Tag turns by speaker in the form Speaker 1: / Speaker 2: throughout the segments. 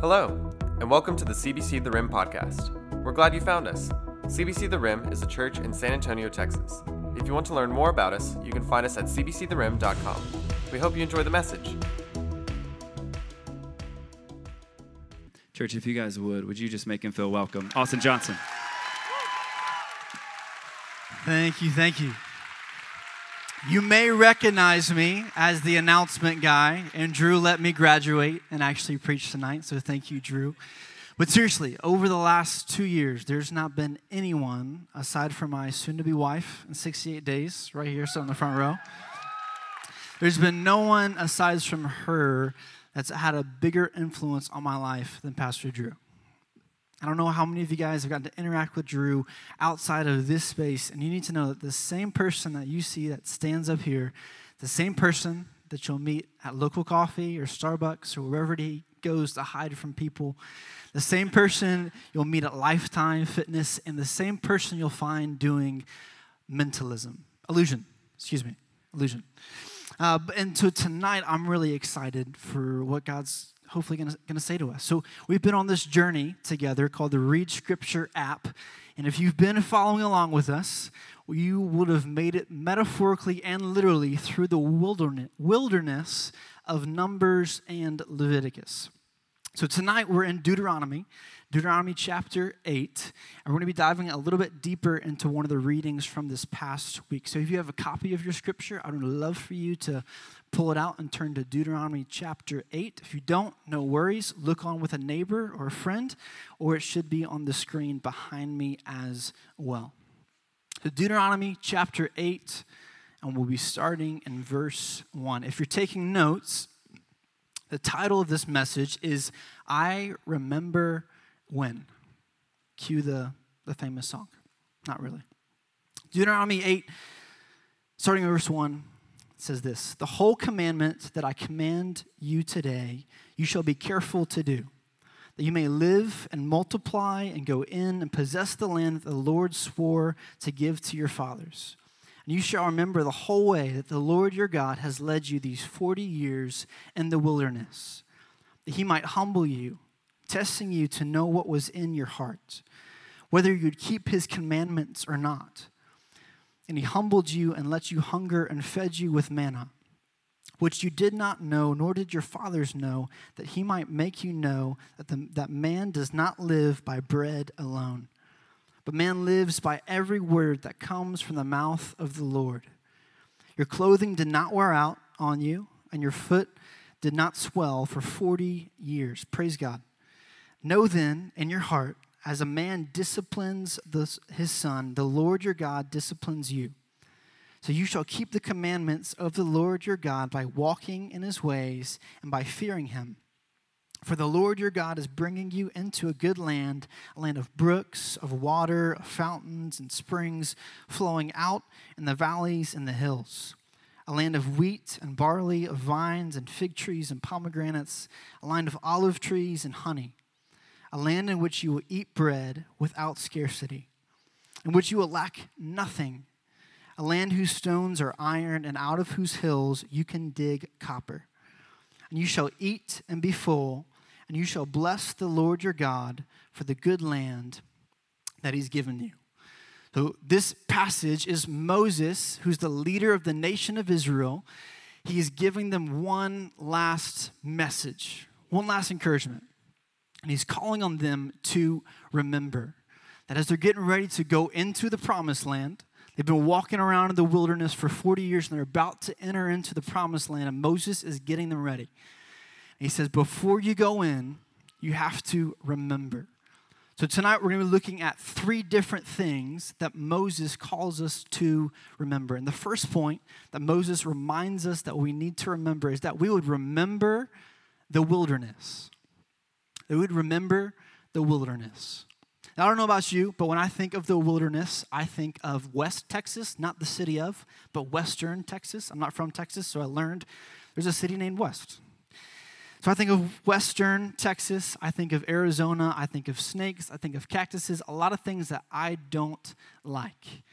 Speaker 1: Hello, and welcome to the CBC The Rim podcast. We're glad you found us. CBC The Rim is a church in San Antonio, Texas. If you want to learn more about us, you can find us at cbctherim.com. We hope you enjoy the message.
Speaker 2: Church, if you guys would, would you just make him feel welcome? Austin Johnson.
Speaker 3: Thank you, thank you. You may recognize me as the announcement guy, and Drew let me graduate and actually preach tonight, so thank you, Drew. But seriously, over the last two years, there's not been anyone aside from my soon to be wife in 68 days, right here, sitting in the front row. There's been no one aside from her that's had a bigger influence on my life than Pastor Drew. I don't know how many of you guys have gotten to interact with Drew outside of this space, and you need to know that the same person that you see that stands up here, the same person that you'll meet at local coffee or Starbucks or wherever he goes to hide from people, the same person you'll meet at Lifetime Fitness, and the same person you'll find doing mentalism, illusion, excuse me, illusion. Uh, and so tonight, I'm really excited for what God's hopefully going to say to us. So, we've been on this journey together called the Read Scripture app. And if you've been following along with us, you would have made it metaphorically and literally through the wilderness, wilderness of Numbers and Leviticus. So, tonight we're in Deuteronomy. Deuteronomy chapter 8, and we're going to be diving a little bit deeper into one of the readings from this past week. So, if you have a copy of your scripture, I would love for you to pull it out and turn to Deuteronomy chapter 8. If you don't, no worries. Look on with a neighbor or a friend, or it should be on the screen behind me as well. So, Deuteronomy chapter 8, and we'll be starting in verse 1. If you're taking notes, the title of this message is I Remember when? Cue the, the famous song. Not really. Deuteronomy 8, starting in verse 1, says this The whole commandment that I command you today, you shall be careful to do, that you may live and multiply and go in and possess the land that the Lord swore to give to your fathers. And you shall remember the whole way that the Lord your God has led you these 40 years in the wilderness, that he might humble you testing you to know what was in your heart, whether you'd keep his commandments or not. And he humbled you and let you hunger and fed you with manna, which you did not know, nor did your fathers know, that he might make you know that, the, that man does not live by bread alone, but man lives by every word that comes from the mouth of the Lord. Your clothing did not wear out on you, and your foot did not swell for 40 years. Praise God. Know then in your heart, as a man disciplines the, his son, the Lord your God disciplines you. So you shall keep the commandments of the Lord your God by walking in his ways and by fearing him. For the Lord your God is bringing you into a good land, a land of brooks, of water, of fountains and springs flowing out in the valleys and the hills, a land of wheat and barley, of vines and fig trees and pomegranates, a land of olive trees and honey. A land in which you will eat bread without scarcity, in which you will lack nothing, a land whose stones are iron, and out of whose hills you can dig copper. And you shall eat and be full, and you shall bless the Lord your God for the good land that he's given you. So, this passage is Moses, who's the leader of the nation of Israel. He is giving them one last message, one last encouragement. And he's calling on them to remember that as they're getting ready to go into the promised land, they've been walking around in the wilderness for 40 years and they're about to enter into the promised land, and Moses is getting them ready. He says, Before you go in, you have to remember. So tonight we're going to be looking at three different things that Moses calls us to remember. And the first point that Moses reminds us that we need to remember is that we would remember the wilderness. They would remember the wilderness. Now, I don't know about you, but when I think of the wilderness, I think of West Texas, not the city of, but Western Texas. I'm not from Texas, so I learned there's a city named West. So I think of Western Texas, I think of Arizona, I think of snakes, I think of cactuses, a lot of things that I don't like.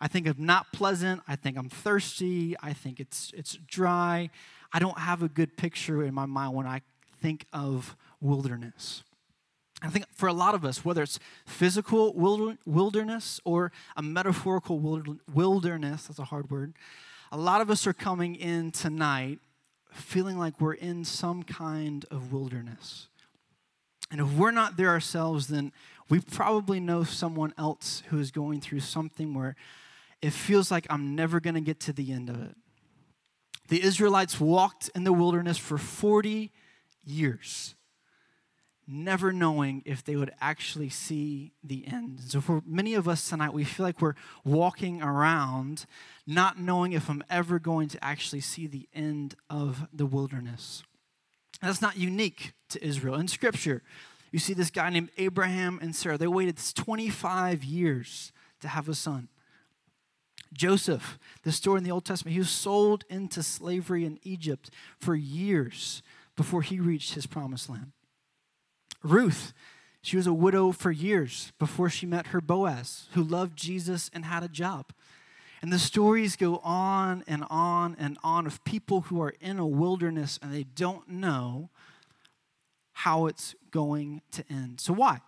Speaker 3: I think of not pleasant, I think I'm thirsty, I think it's it's dry. I don't have a good picture in my mind when I think of wilderness. I think for a lot of us, whether it's physical wilderness or a metaphorical wilderness, that's a hard word, a lot of us are coming in tonight feeling like we're in some kind of wilderness. And if we're not there ourselves, then we probably know someone else who is going through something where it feels like I'm never going to get to the end of it. The Israelites walked in the wilderness for 40 years never knowing if they would actually see the end. So, for many of us tonight, we feel like we're walking around not knowing if I'm ever going to actually see the end of the wilderness. That's not unique to Israel. In Scripture, you see this guy named Abraham and Sarah. They waited 25 years to have a son. Joseph, the story in the Old Testament, he was sold into slavery in Egypt for years before he reached his promised land. Ruth, she was a widow for years before she met her Boaz, who loved Jesus and had a job. And the stories go on and on and on of people who are in a wilderness and they don't know how it's going to end. So, why?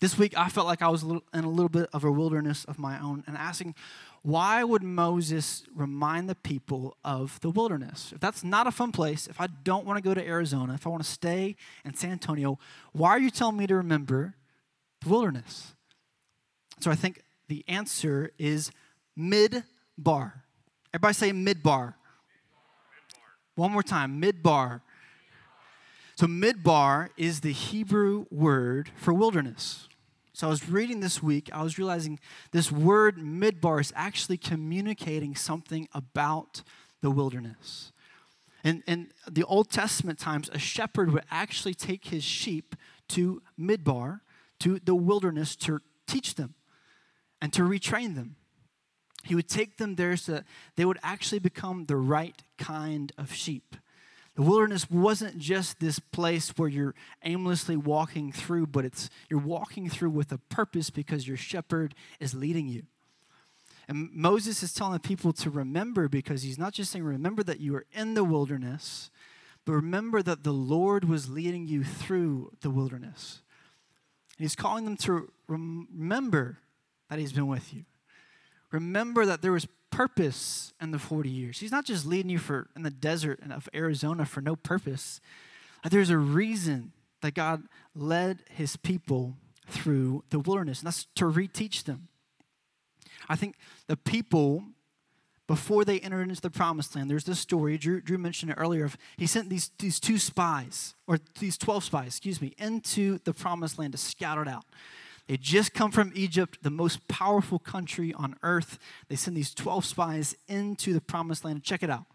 Speaker 3: This week, I felt like I was in a little bit of a wilderness of my own and asking, why would Moses remind the people of the wilderness? If that's not a fun place, if I don't want to go to Arizona, if I want to stay in San Antonio, why are you telling me to remember the wilderness? So I think the answer is midbar. Everybody say midbar. One more time, midbar. So midbar is the Hebrew word for wilderness. So I was reading this week, I was realizing this word midbar is actually communicating something about the wilderness. In, in the Old Testament times, a shepherd would actually take his sheep to midbar, to the wilderness, to teach them and to retrain them. He would take them there so that they would actually become the right kind of sheep. The wilderness wasn't just this place where you're aimlessly walking through, but it's you're walking through with a purpose because your shepherd is leading you. And Moses is telling the people to remember because he's not just saying, remember that you are in the wilderness, but remember that the Lord was leading you through the wilderness. And he's calling them to remember that he's been with you. Remember that there was purpose in the 40 years. He's not just leading you for in the desert of Arizona for no purpose. There's a reason that God led his people through the wilderness, and that's to reteach them. I think the people, before they entered into the promised land, there's this story, Drew, Drew mentioned it earlier, of he sent these, these two spies, or these 12 spies, excuse me, into the promised land to scout it out. They just come from Egypt, the most powerful country on earth. They send these 12 spies into the promised land. Check it out.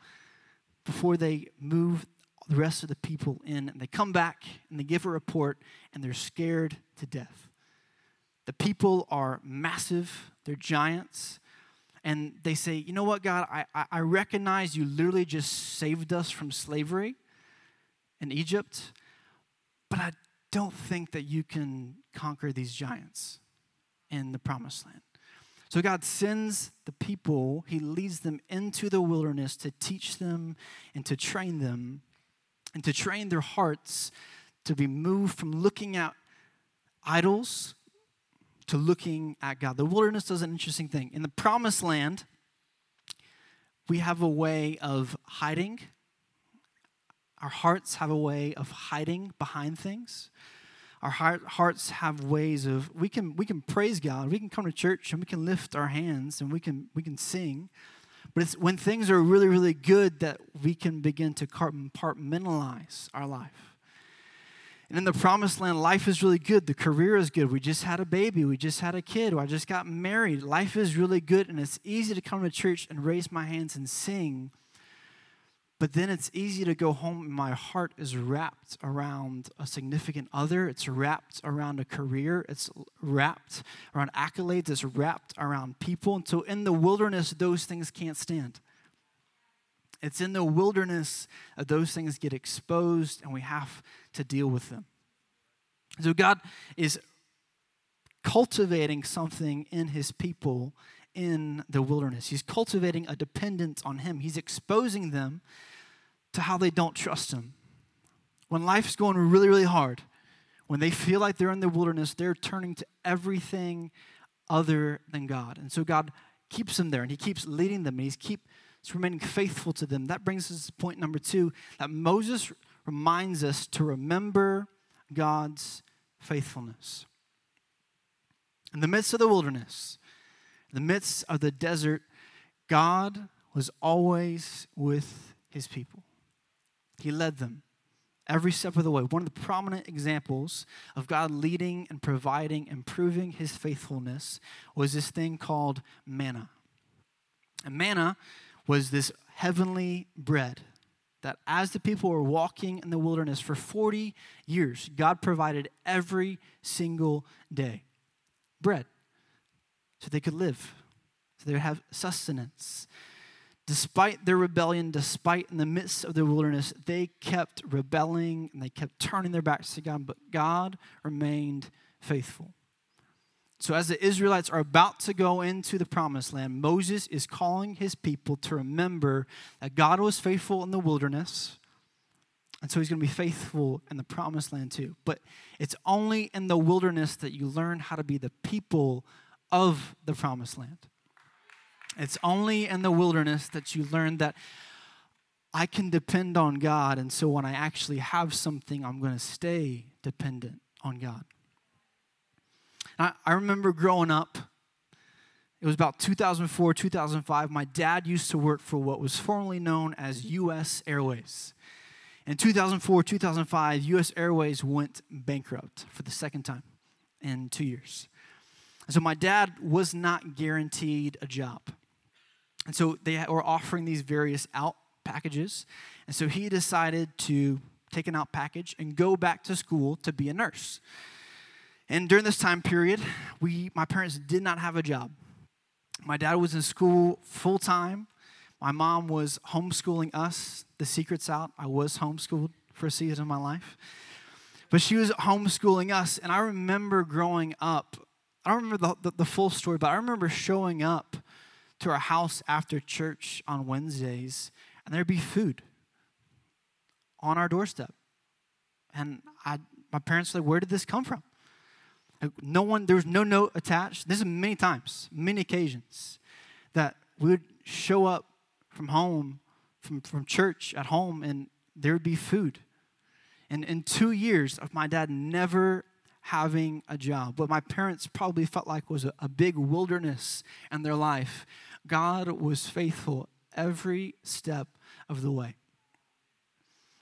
Speaker 3: Before they move the rest of the people in, and they come back and they give a report, and they're scared to death. The people are massive, they're giants. And they say, You know what, God? I, I recognize you literally just saved us from slavery in Egypt, but I don't think that you can conquer these giants in the promised land. So God sends the people, He leads them into the wilderness to teach them and to train them and to train their hearts to be moved from looking at idols to looking at God. The wilderness does an interesting thing. In the promised land, we have a way of hiding our hearts have a way of hiding behind things. Our heart, hearts have ways of we can we can praise God. We can come to church and we can lift our hands and we can we can sing. But it's when things are really really good that we can begin to compartmentalize our life. And in the promised land, life is really good. The career is good. We just had a baby. We just had a kid. I just got married. Life is really good. And it's easy to come to church and raise my hands and sing but then it's easy to go home my heart is wrapped around a significant other. It's wrapped around a career. It's wrapped around accolades. It's wrapped around people. And so in the wilderness, those things can't stand. It's in the wilderness that those things get exposed and we have to deal with them. So God is cultivating something in his people in the wilderness. He's cultivating a dependence on Him. He's exposing them to how they don't trust Him. when life's going really, really hard, when they feel like they're in the wilderness, they're turning to everything other than God. And so God keeps them there and He keeps leading them and He keeps remaining faithful to them. That brings us to point number two that Moses reminds us to remember God's faithfulness. In the midst of the wilderness, the midst of the desert, God was always with his people. He led them every step of the way. One of the prominent examples of God leading and providing and proving his faithfulness was this thing called manna. And manna was this heavenly bread that as the people were walking in the wilderness for 40 years, God provided every single day bread so they could live, so they would have sustenance. Despite their rebellion, despite in the midst of the wilderness, they kept rebelling and they kept turning their backs to God, but God remained faithful. So, as the Israelites are about to go into the promised land, Moses is calling his people to remember that God was faithful in the wilderness, and so he's going to be faithful in the promised land too. But it's only in the wilderness that you learn how to be the people of the promised land. It's only in the wilderness that you learn that I can depend on God. And so when I actually have something, I'm going to stay dependent on God. I, I remember growing up, it was about 2004, 2005. My dad used to work for what was formerly known as U.S. Airways. In 2004, 2005, U.S. Airways went bankrupt for the second time in two years. So my dad was not guaranteed a job. And so they were offering these various out packages. And so he decided to take an out package and go back to school to be a nurse. And during this time period, we, my parents did not have a job. My dad was in school full time. My mom was homeschooling us. The secret's out. I was homeschooled for a season of my life. But she was homeschooling us. And I remember growing up, I don't remember the, the, the full story, but I remember showing up to our house after church on Wednesdays, and there'd be food on our doorstep. And I, my parents were like, Where did this come from? No one, there was no note attached. This is many times, many occasions that we would show up from home, from, from church at home, and there would be food. And in two years of my dad never having a job, what my parents probably felt like was a, a big wilderness in their life, God was faithful every step of the way.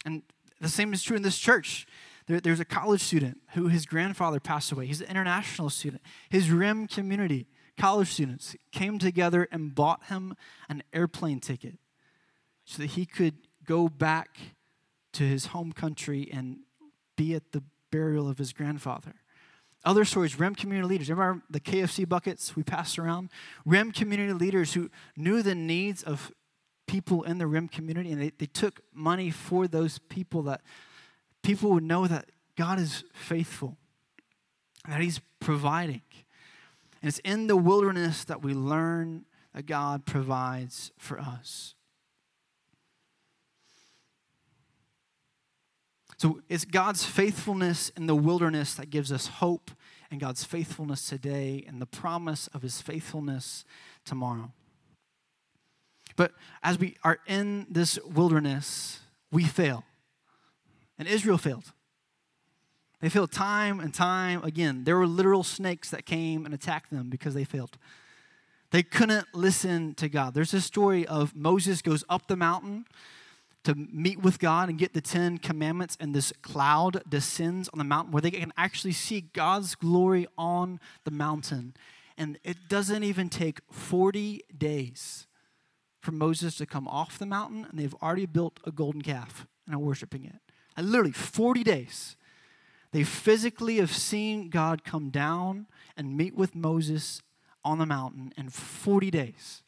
Speaker 3: And the same is true in this church. There, there's a college student who his grandfather passed away. He's an international student. His RIM community, college students, came together and bought him an airplane ticket so that he could go back to his home country and be at the burial of his grandfather. Other stories, Rim community leaders. Remember the KFC buckets we passed around? Rim community leaders who knew the needs of people in the Rim community and they, they took money for those people that people would know that God is faithful, that He's providing. And it's in the wilderness that we learn that God provides for us. So it's God's faithfulness in the wilderness that gives us hope, and God's faithfulness today, and the promise of His faithfulness tomorrow. But as we are in this wilderness, we fail. And Israel failed. They failed time and time again. There were literal snakes that came and attacked them because they failed. They couldn't listen to God. There's a story of Moses goes up the mountain to meet with God and get the Ten Commandments, and this cloud descends on the mountain where they can actually see God's glory on the mountain. And it doesn't even take 40 days for Moses to come off the mountain, and they've already built a golden calf and are worshiping it. And literally 40 days. They physically have seen God come down and meet with Moses on the mountain, and 40 days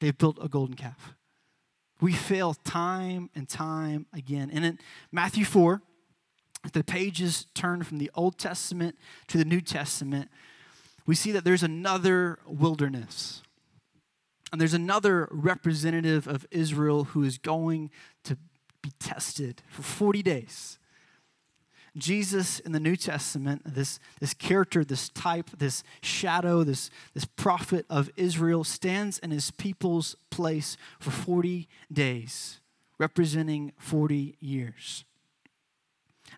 Speaker 3: they've built a golden calf. We fail time and time again. And in Matthew 4, the pages turn from the Old Testament to the New Testament, we see that there's another wilderness. And there's another representative of Israel who is going to be tested for 40 days. Jesus in the New Testament, this, this character, this type, this shadow, this, this prophet of Israel, stands in his people's place for 40 days, representing 40 years.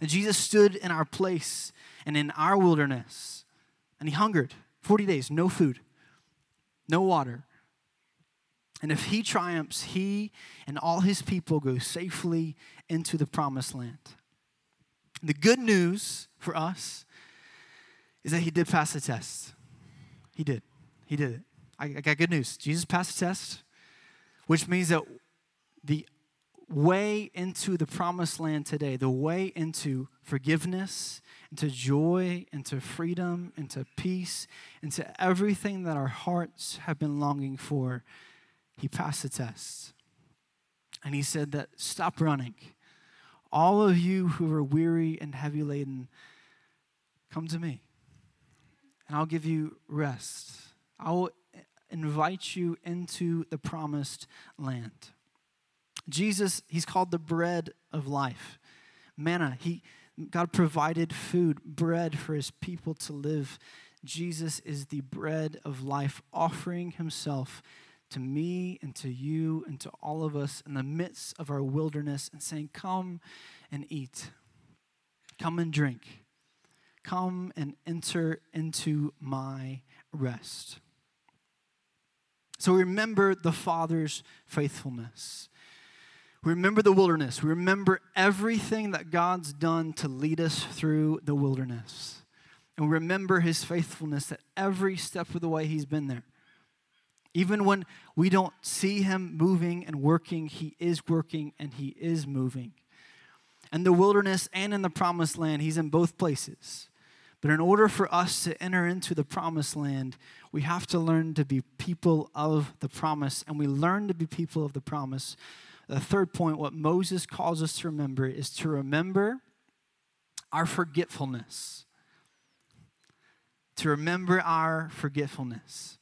Speaker 3: And Jesus stood in our place and in our wilderness, and he hungered 40 days, no food, no water. And if he triumphs, he and all his people go safely into the promised land. The good news for us is that he did pass the test. He did. He did it. I, I got good news. Jesus passed the test, which means that the way into the promised land today, the way into forgiveness, into joy, into freedom, into peace, into everything that our hearts have been longing for, he passed the test. And he said that stop running all of you who are weary and heavy laden, come to me, and I'll give you rest. I will invite you into the promised land. Jesus, he's called the bread of life. Manna, he God provided food, bread for his people to live. Jesus is the bread of life, offering himself to me and to you and to all of us in the midst of our wilderness and saying, Come and eat. Come and drink. Come and enter into my rest. So we remember the Father's faithfulness. We remember the wilderness. We remember everything that God's done to lead us through the wilderness. And we remember his faithfulness that every step of the way he's been there. Even when we don't see him moving and working, he is working and he is moving. In the wilderness and in the promised land, he's in both places. But in order for us to enter into the promised land, we have to learn to be people of the promise. And we learn to be people of the promise. The third point, what Moses calls us to remember, is to remember our forgetfulness. To remember our forgetfulness.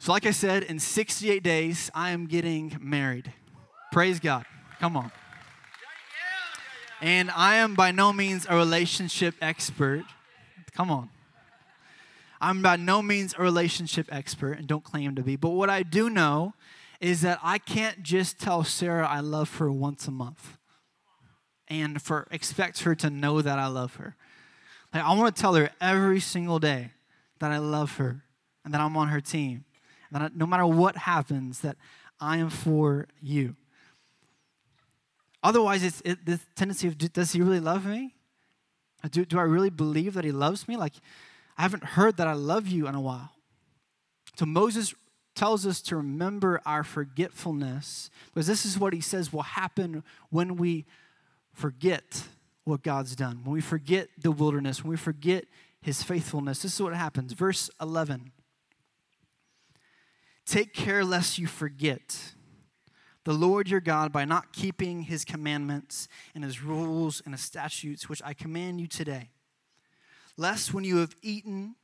Speaker 3: So, like I said, in 68 days, I am getting married. Praise God. Come on. And I am by no means a relationship expert. Come on. I'm by no means a relationship expert and don't claim to be. But what I do know is that I can't just tell Sarah I love her once a month and for expect her to know that I love her. Like I want to tell her every single day that I love her and that I'm on her team that no matter what happens, that I am for you. Otherwise, it's it, this tendency of does he really love me? Do, do I really believe that he loves me? Like, I haven't heard that I love you in a while. So Moses tells us to remember our forgetfulness because this is what he says will happen when we forget what God's done, when we forget the wilderness, when we forget his faithfulness. This is what happens. Verse 11. Take care lest you forget the Lord your God by not keeping his commandments and his rules and his statutes, which I command you today. Lest when you have eaten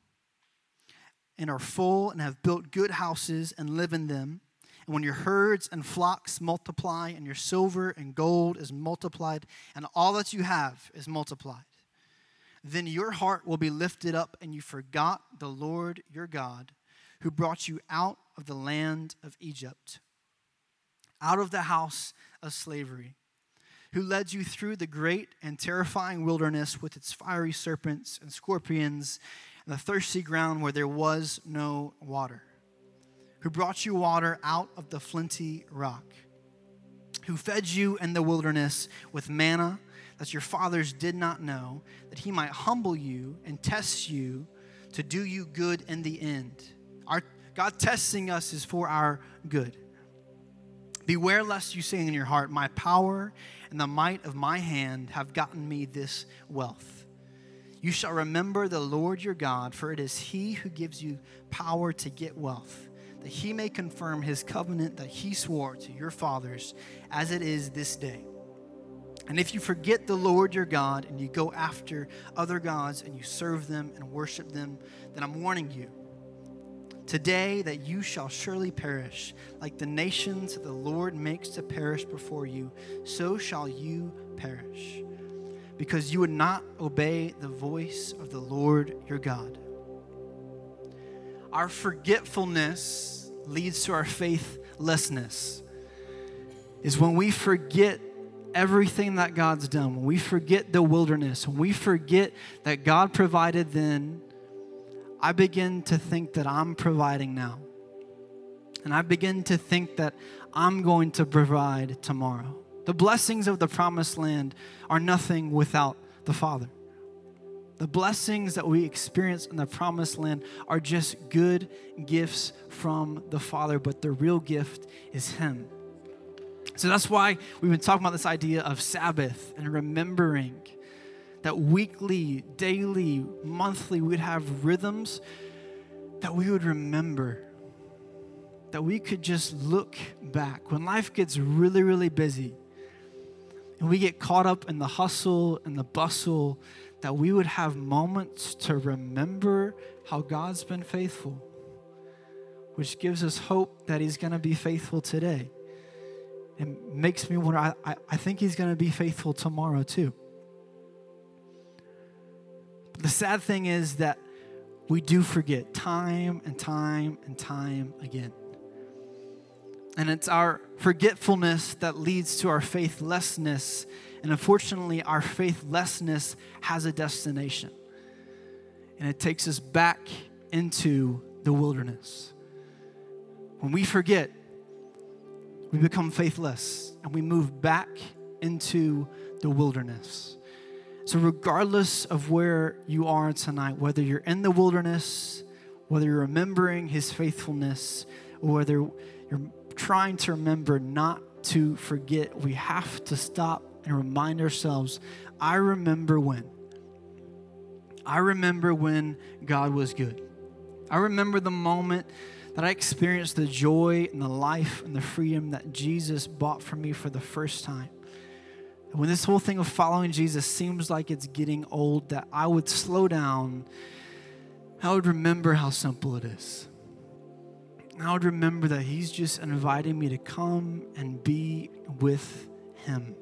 Speaker 3: and are full and have built good houses and live in them, and when your herds and flocks multiply, and your silver and gold is multiplied, and all that you have is multiplied, then your heart will be lifted up, and you forgot the Lord your God, who brought you out of the land of Egypt, out of the house of slavery, who led you through the great and terrifying wilderness with its fiery serpents and scorpions and the thirsty ground where there was no water, who brought you water out of the flinty rock, who fed you in the wilderness with manna that your fathers did not know, that he might humble you and test you to do you good in the end. God testing us is for our good. Beware lest you say in your heart, My power and the might of my hand have gotten me this wealth. You shall remember the Lord your God, for it is he who gives you power to get wealth, that he may confirm his covenant that he swore to your fathers, as it is this day. And if you forget the Lord your God and you go after other gods and you serve them and worship them, then I'm warning you today that you shall surely perish. Like the nations that the Lord makes to perish before you, so shall you perish. because you would not obey the voice of the Lord your God. Our forgetfulness leads to our faithlessness. Is when we forget everything that God's done, when we forget the wilderness, when we forget that God provided then, I begin to think that I'm providing now. And I begin to think that I'm going to provide tomorrow. The blessings of the promised land are nothing without the Father. The blessings that we experience in the promised land are just good gifts from the Father, but the real gift is Him. So that's why we've been talking about this idea of Sabbath and remembering that weekly, daily, monthly, we'd have rhythms that we would remember, that we could just look back. When life gets really, really busy and we get caught up in the hustle and the bustle, that we would have moments to remember how God's been faithful, which gives us hope that He's going to be faithful today. It makes me wonder, I, I, I think He's going to be faithful tomorrow too. The sad thing is that we do forget time and time and time again. And it's our forgetfulness that leads to our faithlessness. And unfortunately, our faithlessness has a destination. And it takes us back into the wilderness. When we forget, we become faithless and we move back into the wilderness. So, regardless of where you are tonight, whether you're in the wilderness, whether you're remembering his faithfulness, or whether you're trying to remember not to forget, we have to stop and remind ourselves I remember when. I remember when God was good. I remember the moment that I experienced the joy and the life and the freedom that Jesus bought for me for the first time. When this whole thing of following Jesus seems like it's getting old, that I would slow down, I would remember how simple it is. I would remember that He's just inviting me to come and be with Him.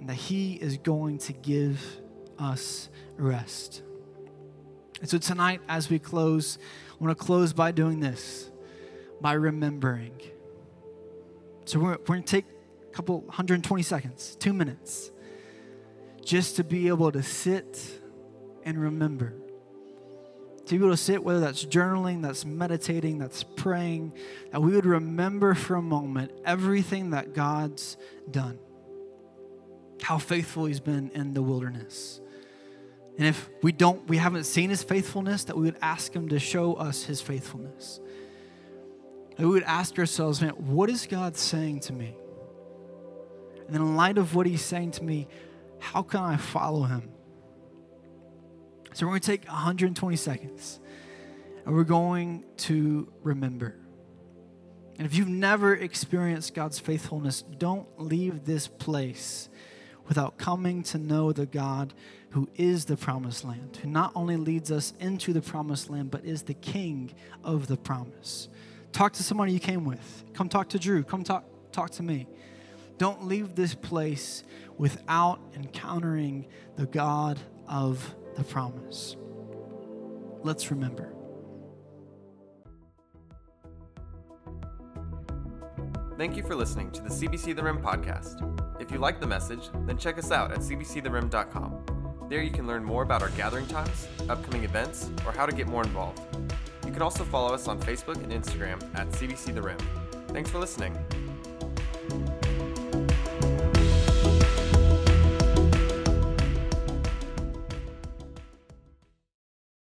Speaker 3: And that He is going to give us rest. And so tonight, as we close, I want to close by doing this, by remembering. So we're, we're going to take couple 120 seconds, two minutes, just to be able to sit and remember to be able to sit, whether that's journaling, that's meditating, that's praying, that we would remember for a moment everything that God's done, how faithful He's been in the wilderness. And if we don't, we haven't seen His faithfulness, that we would ask Him to show us His faithfulness. We would ask ourselves, man, what is God saying to me? And in light of what He's saying to me, how can I follow Him? So we're going to take 120 seconds and we're going to remember. And if you've never experienced God's faithfulness, don't leave this place without coming to know the God who is the promised land, who not only leads us into the promised land, but is the king of the promise. Talk to somebody you came with. Come talk to Drew. Come talk, talk to me. Don't leave this place without encountering the God of the promise. Let's remember.
Speaker 1: Thank you for listening to the CBC The Rim podcast. If you like the message, then check us out at cbctherim.com. There you can learn more about our gathering times, upcoming events, or how to get more involved. You can also follow us on Facebook and Instagram at CBC The Rim. Thanks for listening.